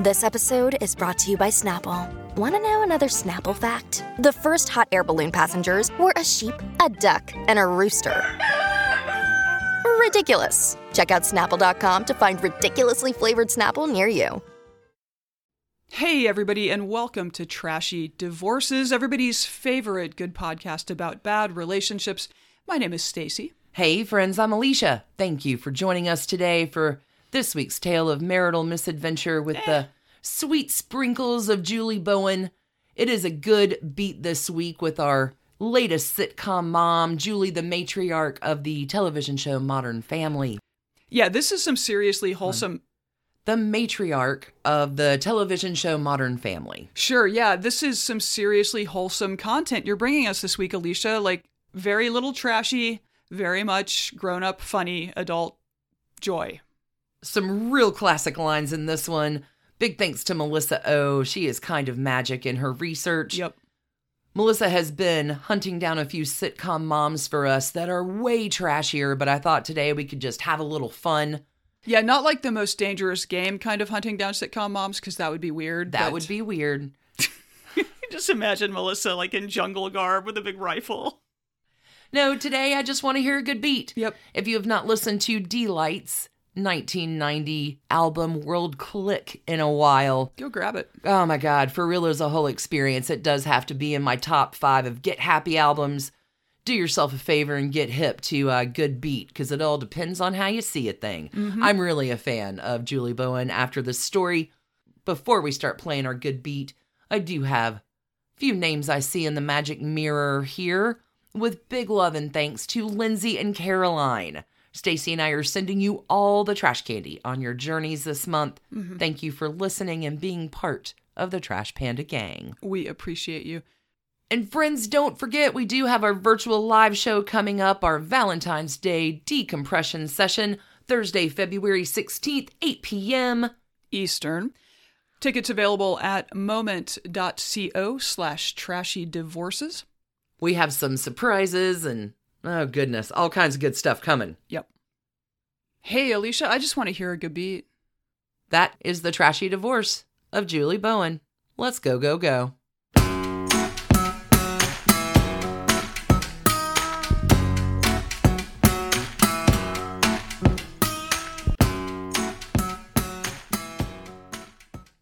This episode is brought to you by Snapple. Want to know another Snapple fact? The first hot air balloon passengers were a sheep, a duck, and a rooster. Ridiculous. Check out snapple.com to find ridiculously flavored Snapple near you. Hey, everybody, and welcome to Trashy Divorces, everybody's favorite good podcast about bad relationships. My name is Stacy. Hey, friends, I'm Alicia. Thank you for joining us today for this week's tale of marital misadventure with the eh. sweet sprinkles of Julie Bowen. It is a good beat this week with our latest sitcom mom, Julie, the matriarch of the television show Modern Family. Yeah, this is some seriously wholesome. The matriarch of the television show Modern Family. Sure, yeah, this is some seriously wholesome content you're bringing us this week, Alicia. Like, very little trashy, very much grown up, funny, adult joy. Some real classic lines in this one. Big thanks to Melissa O. She is kind of magic in her research. Yep. Melissa has been hunting down a few sitcom moms for us that are way trashier, but I thought today we could just have a little fun. Yeah, not like the most dangerous game kind of hunting down sitcom moms, because that would be weird. That but- would be weird. Just imagine Melissa like in jungle garb with a big rifle. No, today I just want to hear a good beat. Yep. If you have not listened to Deee-Lite's 1990 album World Clique in a while, Go grab it. oh my God, for real is a whole experience. It does have to be in my top five of Get Happy albums. Do yourself a favor and get hip to a good beat because it all depends on how you see a thing. Mm-hmm. I'm really a fan of Julie Bowen after this story. Before we start playing our good beat, I do have few names I see in the magic mirror here with big love and thanks to Lindsay and Caroline. Stacy and I are sending you all the trash candy on your journeys this month. Mm-hmm. Thank you for listening and being part of the Trash Panda gang. We appreciate you. And friends, don't forget we do have our virtual live show coming up, our Valentine's Day decompression session, Thursday, February 16th, 8 p.m. Eastern. Tickets available at moment.co slash trashy divorces. We have some surprises and, oh goodness, all kinds of good stuff coming. Yep. Hey, Alicia, I just want to hear a good beat. That is the trashy divorce of Julie Bowen. Let's go, go, go.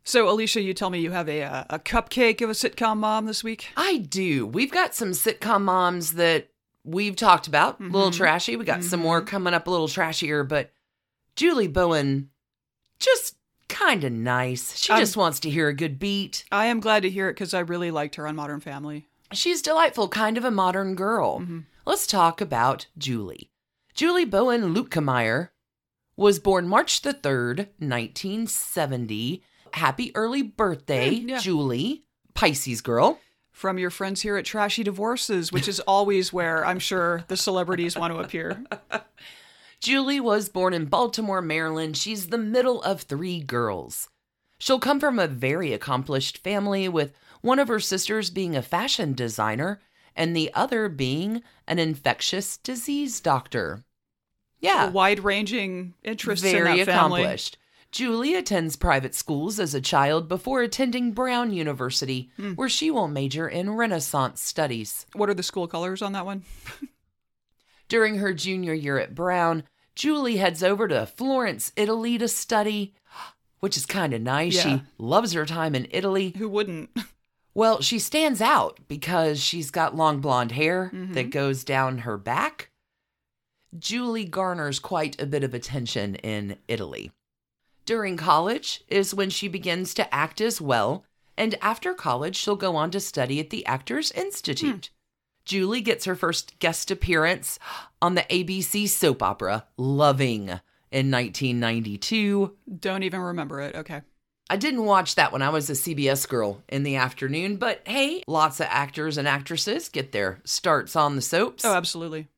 So, Alicia, you tell me you have a, uh, a cupcake of a sitcom mom this week? I do. We've got some sitcom moms that we've talked about, a little mm-hmm. trashy. We got some more mm-hmm. coming up a little trashier, but Julie Bowen, just kind of nice. She I'm- just wants to hear a good beat. I am glad to hear it because I really liked her on Modern Family. She's delightful, kind of a modern girl. Mm-hmm. Let's talk about Julie. Julie Bowen Luetkemeyer was born March the 3rd, 1970. Happy early birthday, Mm, yeah. Julie. Pisces girl. From your friends here at Trashy Divorces, which is always where I'm sure the celebrities want to appear. Julie was born in Baltimore, Maryland. She's the middle of three girls. She'll come from a very accomplished family, with one of her sisters being a fashion designer and the other being an infectious disease doctor. Yeah, Wide ranging interests in very accomplished. Julie attends private schools as a child before attending Brown University, Hmm. where she will major in Renaissance studies. What are the school colors on that one? During her junior year at Brown, Julie heads over to Florence, Italy to study, which is kind of nice. Yeah. She loves her time in Italy. Who wouldn't? Well, she stands out because she's got long blonde hair Mm-hmm. that goes down her back. Julie garners quite a bit of attention in Italy. During college is when she begins to act as well, and after college, she'll go on to study at the Actors Institute. Julie gets her first guest appearance on the ABC soap opera Loving in 1992. Don't even remember it. Okay. I didn't watch that when I was a CBS girl in the afternoon, but hey, lots of actors and actresses get their starts on the soaps. Oh, absolutely.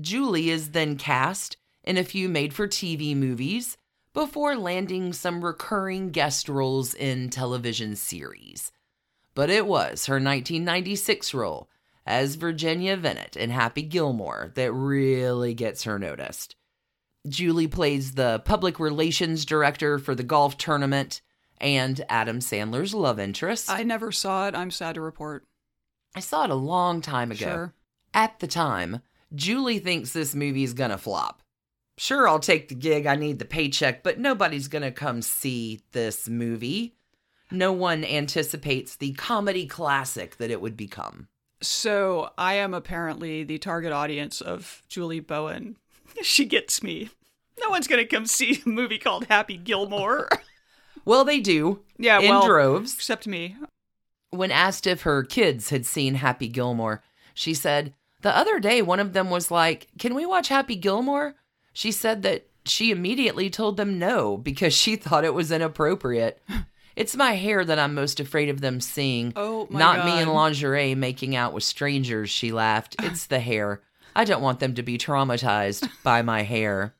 Julie is then cast in a few made for TV movies before landing some recurring guest roles in television series. But it was her 1996 role as Virginia Bennett in Happy Gilmore that really gets her noticed. Julie plays the public relations director for the golf tournament and Adam Sandler's love interest. I never saw it. I'm sad to report. I saw it a long time ago. Sure. At the time, Julie thinks this movie's gonna flop. Sure, I'll take the gig, I need the paycheck, but nobody's gonna come see this movie. No one anticipates the comedy classic that it would become. So I am apparently the target audience of Julie Bowen. She gets me. No one's going to come see a movie called Happy Gilmore. Well, they do. yeah, in well, droves. except me. When asked if her kids had seen Happy Gilmore, she said, The other day, one of them was like, Can we watch Happy Gilmore? She said that she immediately told them no because she thought it was inappropriate. It's my hair that I'm most afraid of them seeing. Oh Not me in lingerie making out with strangers, she laughed. It's the hair. I don't want them to be traumatized by my hair.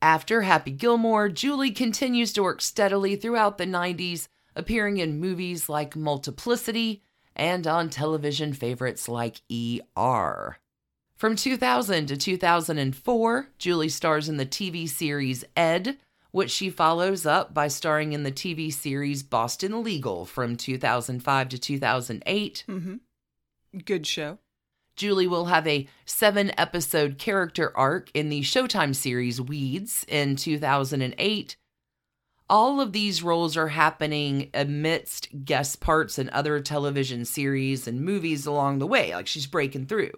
After Happy Gilmore, Julie continues to work steadily throughout the 90s, appearing in movies like Multiplicity and on television favorites like ER. From 2000 to 2004, Julie stars in the TV series Ed, which she follows up by starring in the TV series Boston Legal from 2005 to 2008. hmm Good show. Julie will have a seven episode character arc in the Showtime series Weeds in 2008. All of these roles are happening amidst guest parts in other television series and movies along the way, like she's breaking through.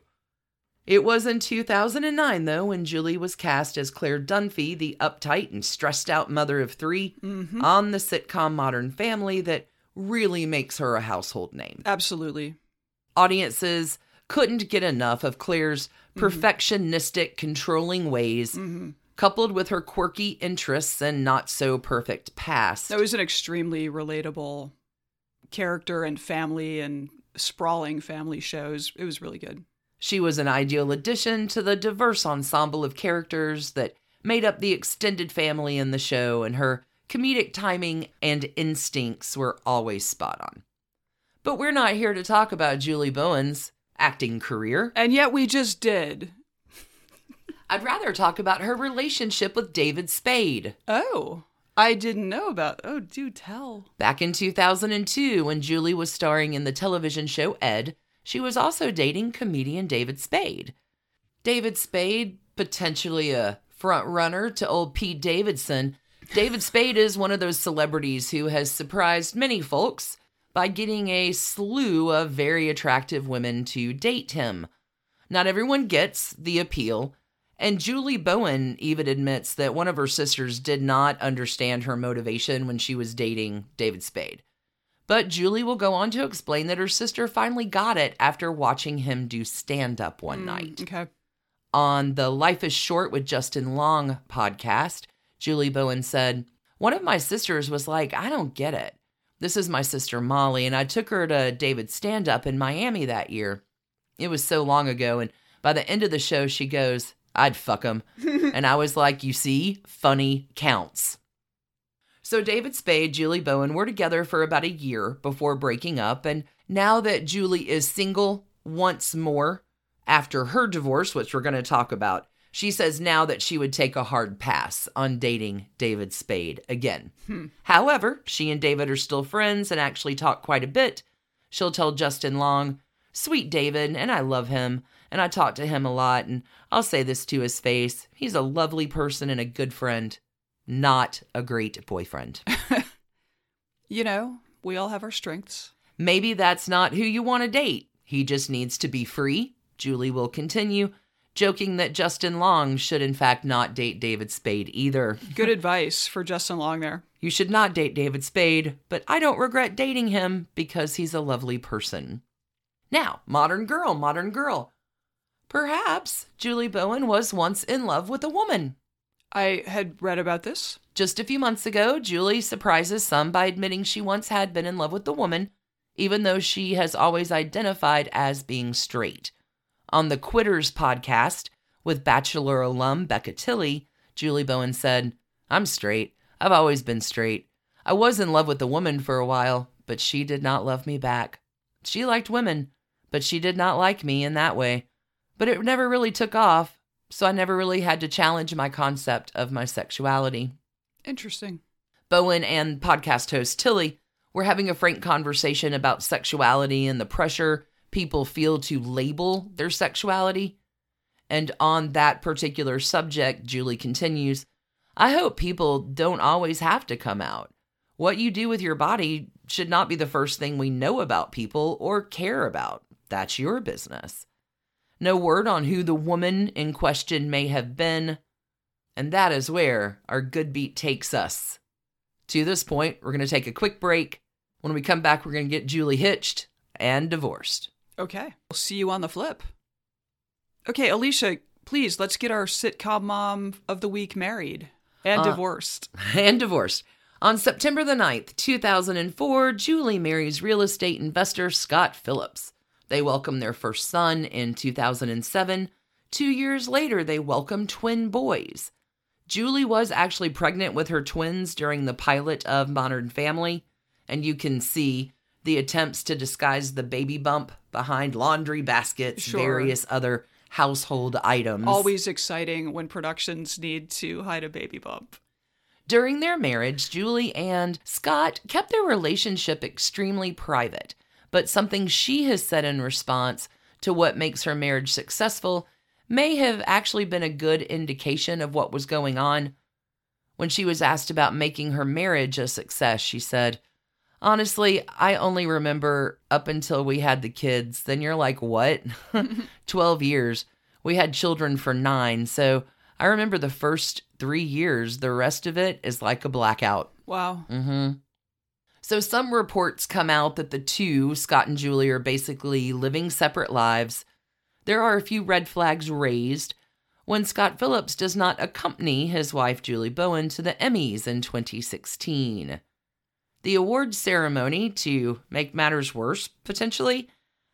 It was in 2009, though, when Julie was cast as Claire Dunphy, the uptight and stressed out mother of 3 hmm on the sitcom Modern Family, that really makes her a household name Absolutely. audiences couldn't get enough of Claire's perfectionistic, controlling ways, hmm coupled with her quirky interests and not so perfect past. That was an extremely relatable character and family and sprawling family shows. It was really good. She was an ideal addition to the diverse ensemble of characters that made up the extended family in the show, and her comedic timing and instincts were always spot on. But we're not here to talk about Julie Bowen's acting career. And yet we just did. I'd rather talk about her relationship with David Spade. Oh, I didn't know about. Oh, do tell. Back in 2002, when Julie was starring in the television show Ed, she was also dating comedian David Spade. David Spade, potentially a front runner to old Pete Davidson. David Spade is one of those celebrities who has surprised many folks by getting a slew of very attractive women to date him. Not everyone gets the appeal, and Julie Bowen even admits that one of her sisters did not understand her motivation when she was dating David Spade. But Julie will go on to explain that her sister finally got it after watching him do stand up one Mm, night. Okay. On the Life is Short with Justin Long podcast, Julie Bowen said, One of my sisters was like, I don't get it. This is my sister Molly, and I took her to David's stand up in Miami that year. It was so long ago, and by the end of the show, she goes, I'd fuck him. and I was like, You see, funny counts. So David Spade, Julie Bowen were together for about a year before breaking up, and now that Julie is single once more after her divorce, which we're going to talk about, she says now that she would take a hard pass on dating David Spade again. Hmm. However, she and David are still friends and actually talk quite a bit. She'll tell Justin Long, Sweet David, and I love him, and I talk to him a lot, and I'll say this to his face. He's a lovely person and a good friend, not a great boyfriend. You know, we all have our strengths. Maybe that's not who you want to date. He just needs to be free. Julie will continue, joking that Justin Long should, in fact, not date David Spade either. Good advice for Justin Long there. You should not date David Spade, but I don't regret dating him because he's a lovely person. Now, modern girl, modern girl. Perhaps Julie Bowen was once in love with a woman. I had read about this. Just a few months ago, Julie surprises some by admitting she once had been in love with a woman, even though she has always identified as being straight. On the Quitters podcast with Bachelor alum Becca Tilley, Julie Bowen said, I'm straight. I've always been straight. I was in love with a woman for a while, but she did not love me back. She liked women, but she did not like me in that way. But it never really took off, so I never really had to challenge my concept of my sexuality. Interesting. Bowen and podcast host Tilley were having a frank conversation about sexuality and the pressure people feel to label their sexuality. And on that particular subject, Julie continues I hope people don't always have to come out. What you do with your body should not be the first thing we know about people or care about. That's your business. No word on who the woman in question may have been. And that is where our good beat takes us. To this point, we're going to take a quick break. When we come back, we're going to get Julie hitched and divorced. Okay. We'll see you on the flip. Okay, Alicia, please, let's get our sitcom mom of the week married and Uh, divorced. and divorced. On September the 9th, 2004, Julie marries real estate investor Scott Phillips. They welcomed their first son in 2007. Two years later, they welcomed twin boys. Julie was actually pregnant with her twins during the pilot of Modern Family, and you can see the attempts to disguise the baby bump behind laundry baskets, Sure. various other household items. Always exciting when productions need to hide a baby bump. During their marriage, Julie and Scott kept their relationship extremely private, but something she has said in response to what makes her marriage successful may have actually been a good indication of what was going on. When she was asked about making her marriage a success, she said, Honestly, I only remember up until we had the kids. Then you're like, what? 12 years. We had children for nine. So I remember the first three years. The rest of it is like a blackout. Wow. hmm So some reports come out that the two, Scott and Julie, are basically living separate lives. There are a few red flags raised when Scott Phillips does not accompany his wife Julie Bowen to the Emmys in 2016. The awards ceremony, to make matters worse, potentially,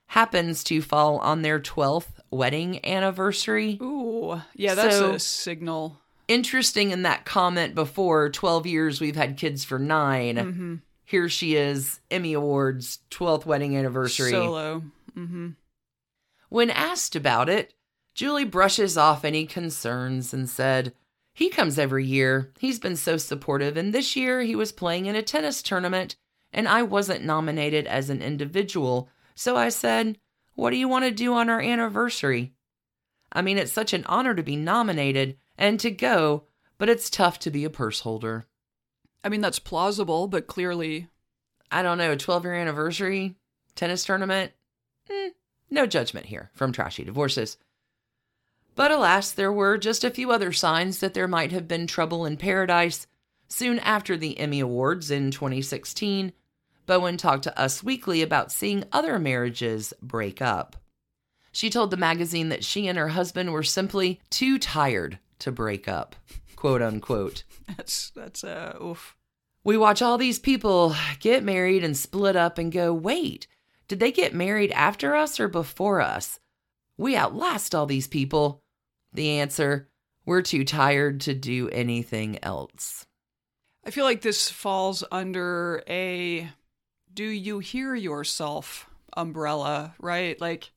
happens to fall on their 12th wedding anniversary. Ooh. Yeah, that's So- a signal. Interesting in that comment before 12 years we've had kids for 9 hmm here she is, Emmy Awards, 12th wedding anniversary. Solo. hmm When asked about it, Julie brushes off any concerns and said, He comes every year. He's been so supportive, and this year he was playing in a tennis tournament, and I wasn't nominated as an individual. So I said, What do you want to do on our anniversary? I mean, it's such an honor to be nominated and to go, but it's tough to be a purse holder. I mean, that's plausible, but clearly, I don't know, 12 year anniversary, tennis tournament. Hmm, no judgment here from Trashy Divorces. But alas, there were just a few other signs that there might have been trouble in paradise. Soon after the Emmy Awards in 2016, Bowen talked to Us Weekly about seeing other marriages break up. She told the magazine that she and her husband were simply too tired to break up, quote unquote. that's that's uh oof. We watch all these people get married and split up and go, wait, did they get married after us or before us? We outlast all these people. The answer, we're too tired to do anything else. I feel like this falls under a do you hear yourself umbrella, right? Like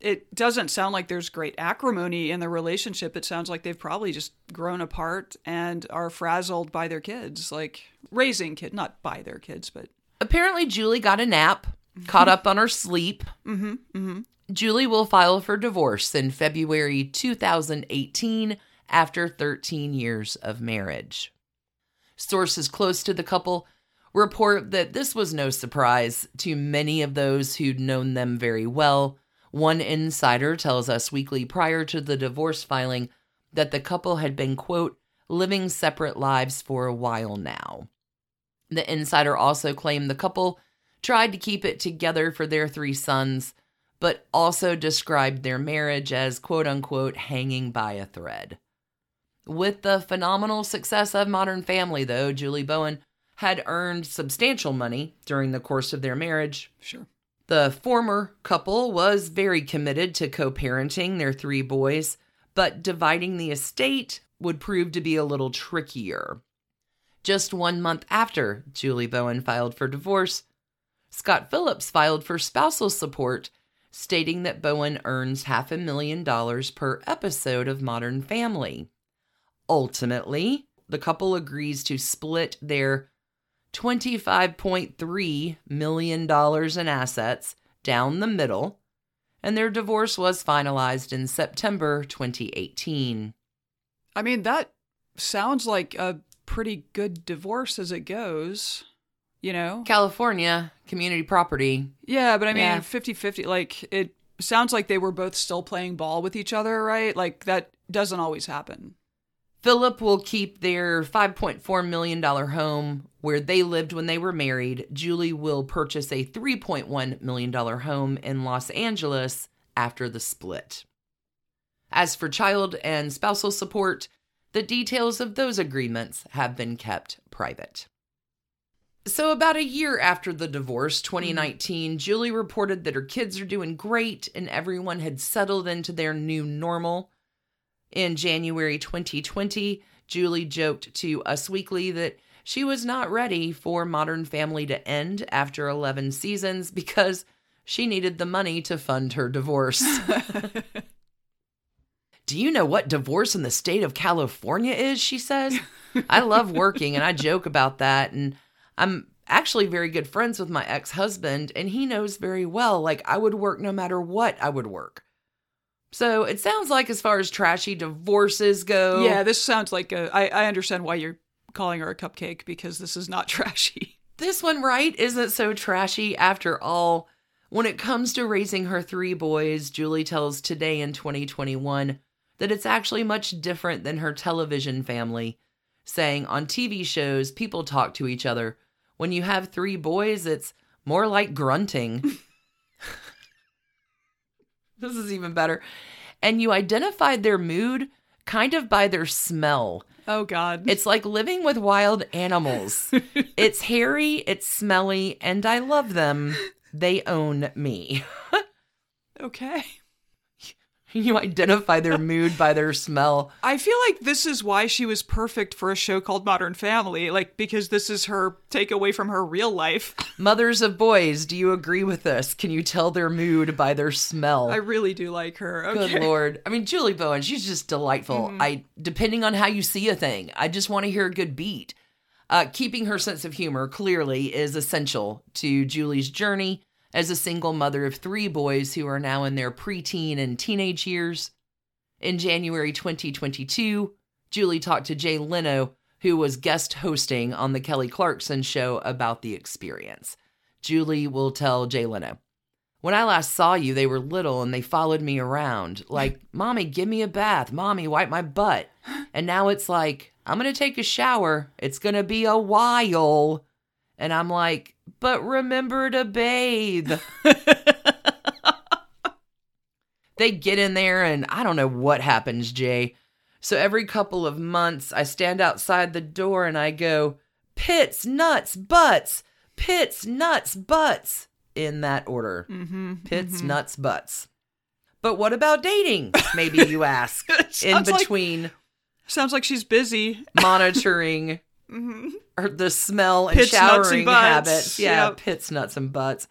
it doesn't sound like there's great acrimony in the relationship. It sounds like they've probably just grown apart and are frazzled by their kids, like raising kid, not by their kids, but Apparently, Julie got a nap, caught up on her sleep. mm-hmm, mm-hmm. Julie will file for divorce in February 2018 after 13 years of marriage. Sources close to the couple report that this was no surprise to many of those who'd known them very well. One insider tells Us Weekly prior to the divorce filing that the couple had been, quote, living separate lives for a while now. The insider also claimed the couple tried to keep it together for their three sons, but also described their marriage as, quote unquote, hanging by a thread. With the phenomenal success of Modern Family, though, Julie Bowen had earned substantial money during the course of their marriage. Sure. The former couple was very committed to co parenting their three boys, but dividing the estate would prove to be a little trickier. Just one month after Julie Bowen filed for divorce, Scott Phillips filed for spousal support, stating that Bowen earns half a million dollars per episode of Modern Family. Ultimately, the couple agrees to split their $25.3 million in assets down the middle, and their divorce was finalized in September 2018. I mean, that sounds like a pretty good divorce as it goes, you know? California, community property. Yeah, but I mean, Yeah. 50 50, like, it sounds like they were both still playing ball with each other, right? Like, that doesn't always happen. Philip will keep their $5.4 million home where they lived when they were married. Julie will purchase a $3.1 million home in Los Angeles after the split. As for child and spousal support, the details of those agreements have been kept private. So, about a year after the divorce, 2019, Julie reported that her kids are doing great and everyone had settled into their new normal. In January 2020, Julie joked to Us Weekly that she was not ready for Modern Family to end after 11 seasons because she needed the money to fund her divorce. Do you know what divorce in the state of California is? She says. I love working and I joke about that. And I'm actually very good friends with my ex husband, and he knows very well, like, I would work no matter what I would work. So it sounds like, as far as trashy divorces go, Yeah, this sounds like a. I, I understand why you're calling her a cupcake because this is not trashy. this one, right, isn't so trashy after all. When it comes to raising her three boys, Julie tells Today in 2021 that it's actually much different than her television family, saying on TV shows, people talk to each other. When you have three boys, it's more like grunting. this is even better. And you identified their mood kind of by their smell. Oh, God. It's like living with wild animals. it's hairy, it's smelly, and I love them. They own me. okay. you identify their mood by their smell. I feel like this is why she was perfect for a show called Modern Family, like because this is her takeaway from her real life. Mothers of boys, do you agree with this? Can you tell their mood by their smell? I really do like her. Okay. Good lord. I mean, Julie Bowen, she's just delightful. I depending on how you see a thing, I just want to hear a good beat. Uh, keeping her sense of humor clearly is essential to Julie's journey as a single mother of three boys who are now in their preteen and teenage years. In January 2022, Julie talked to Jay Leno, who was guest hosting on the Kelly Clarkson show about the experience. Julie will tell Jay Leno, when I last saw you, they were little and they followed me around. Like, Mommy, give me a bath. Mommy, wipe my butt. And now it's like, I'm going to take a shower. It's going to be a while. And I'm like, but remember to bathe. they get in there and I don't know what happens, Jay. So every couple of months, I stand outside the door and I go, pits, nuts, butts, pits, nuts, butts, in that order. Mm-hmm. Pits, nuts, butts. But what about dating? Maybe you ask. in Sounds like- between Sounds like she's busy. monitoring Mhm. Or the smell and Pits, nuts, and showering habits. Yeah, Yep. pits, nuts, and butts.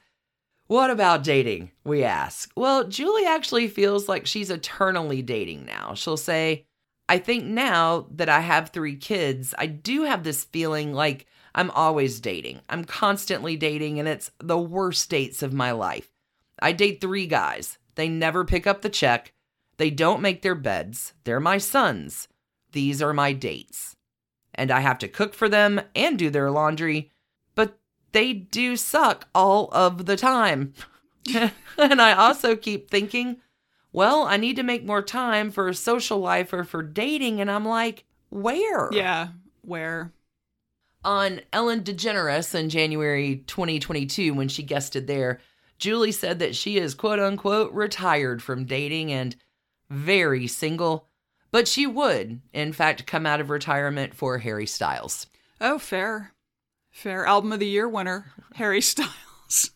What about dating? We ask. Well, Julie actually feels like she's eternally dating now. She'll say, I think now that I have three kids, I do have this feeling like I'm always dating. I'm constantly dating, and it's the worst dates of my life. I date three guys. They never pick up the check. They don't make their beds. They're my sons. These are my dates. And I have to cook for them and do their laundry, but they do suck all of the time. and I also keep thinking, well, I need to make more time for a social life or for dating. And I'm like, where? Yeah. Where? On Ellen DeGeneres in January 2022, when she guested there, Julie said that she is quote unquote retired from dating and very single, but she would, in fact, come out of retirement for Harry Styles. Oh, fair. Fair. Album of the Year winner, Harry Styles.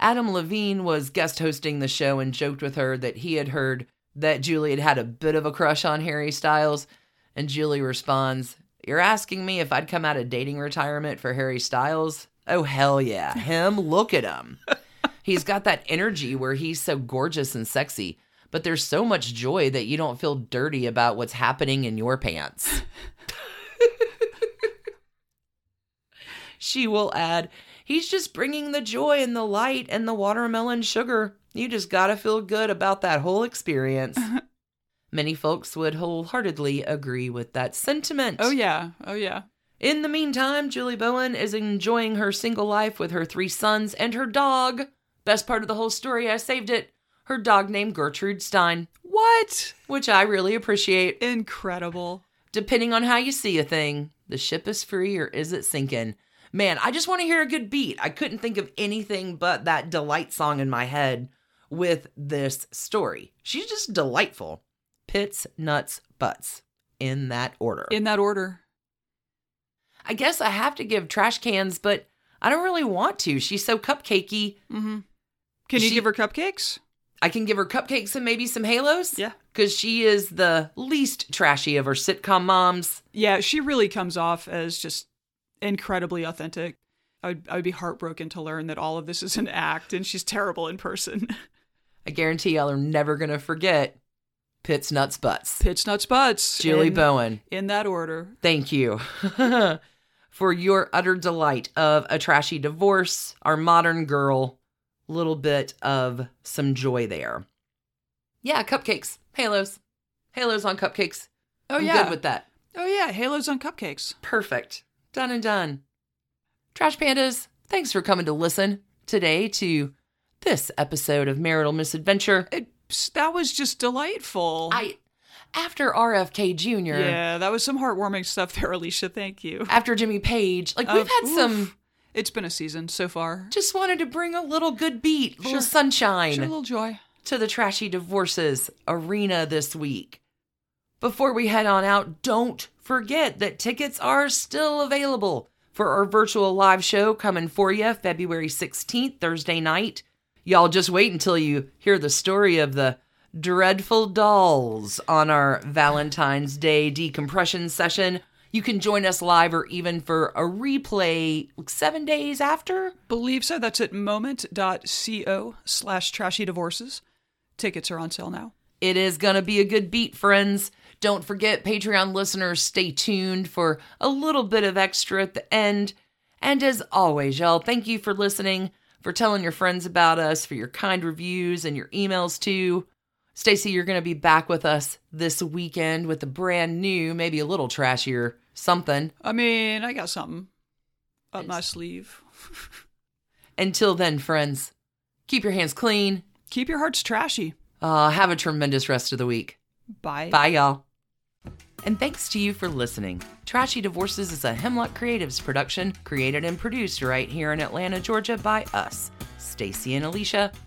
Adam Levine was guest hosting the show and joked with her that he had heard that Julie had had a bit of a crush on Harry Styles. And Julie responds, You're asking me if I'd come out of dating retirement for Harry Styles? Oh, hell yeah. Him? Look at him. He's got that energy where he's so gorgeous and sexy, but there's so much joy that you don't feel dirty about what's happening in your pants. she will add, He's just bringing the joy and the light and the watermelon sugar. You just gotta feel good about that whole experience. Many folks would wholeheartedly agree with that sentiment. Oh, yeah. Oh, yeah. In the meantime, Julie Bowen is enjoying her single life with her three sons and her dog. Best part of the whole story, I saved it. Her dog named Gertrude Stein, What? which I really appreciate. Incredible. Depending on how you see a thing, the ship is free or is it sinking? Man, I just want to hear a good beat. I couldn't think of anything but that Deee-Lite song in my head with this story. She's just delightful. Pits, nuts, butts. In that order. In that order. I guess I have to give trash cans, but I don't really want to. She's so cupcakey. Mm-hmm. Can you She- give her cupcakes? I can give her cupcakes and maybe some halos. Yeah. Because she is the least trashy of her sitcom moms. Yeah, she really comes off as just incredibly authentic. I would, I would be heartbroken to learn that all of this is an act and she's terrible in person. I guarantee y'all are never going to forget Pits, Nuts, Butts. Pitch nuts butts. Julie in, Bowen. In that order. Thank you for your utter delight of a trashy divorce, our modern girl, little bit of some joy there. Yeah, cupcakes, halos, halos on cupcakes. Oh, I'm yeah. good with that. Oh, yeah. Halos on cupcakes. Perfect. Done and done. Trash Pandas, thanks for coming to listen today to this episode of Marital Misadventure. It, that was just delightful. I, after RFK Jr., yeah, that was some heartwarming stuff there, Alicia. Thank you. after Jimmy Page, like Uh, we've had some. It's been a season so far. Just wanted to bring a little good beat, little Sure. sunshine Sure, a little joy. to the trashy divorces arena this week. Before we head on out, don't forget that tickets are still available for our virtual live show coming for you February 16th, Thursday night. Y'all just wait until you hear the story of the dreadful dolls on our Valentine's Day decompression session. You can join us live or even for a replay seven days after. Believe so. That's at moment.co slash trashy divorces. Tickets are on sale now. It is going to be a good beat, friends. Don't forget, Patreon listeners, stay tuned for a little bit of extra at the end. And as always, y'all, thank you for listening, for telling your friends about us, for your kind reviews and your emails too. Stacy, you're going to be back with us this weekend with a brand new, maybe a little trashier something. I mean, I got something up my sleeve. Until then, friends, keep your hands clean. Keep your hearts trashy. Uh, have a tremendous rest of the week. Bye. Bye, y'all. And thanks to you for listening. Trashy Divorces is a Hemlock Creatives production, created and produced right here in Atlanta, Georgia by us, Stacy and Alicia,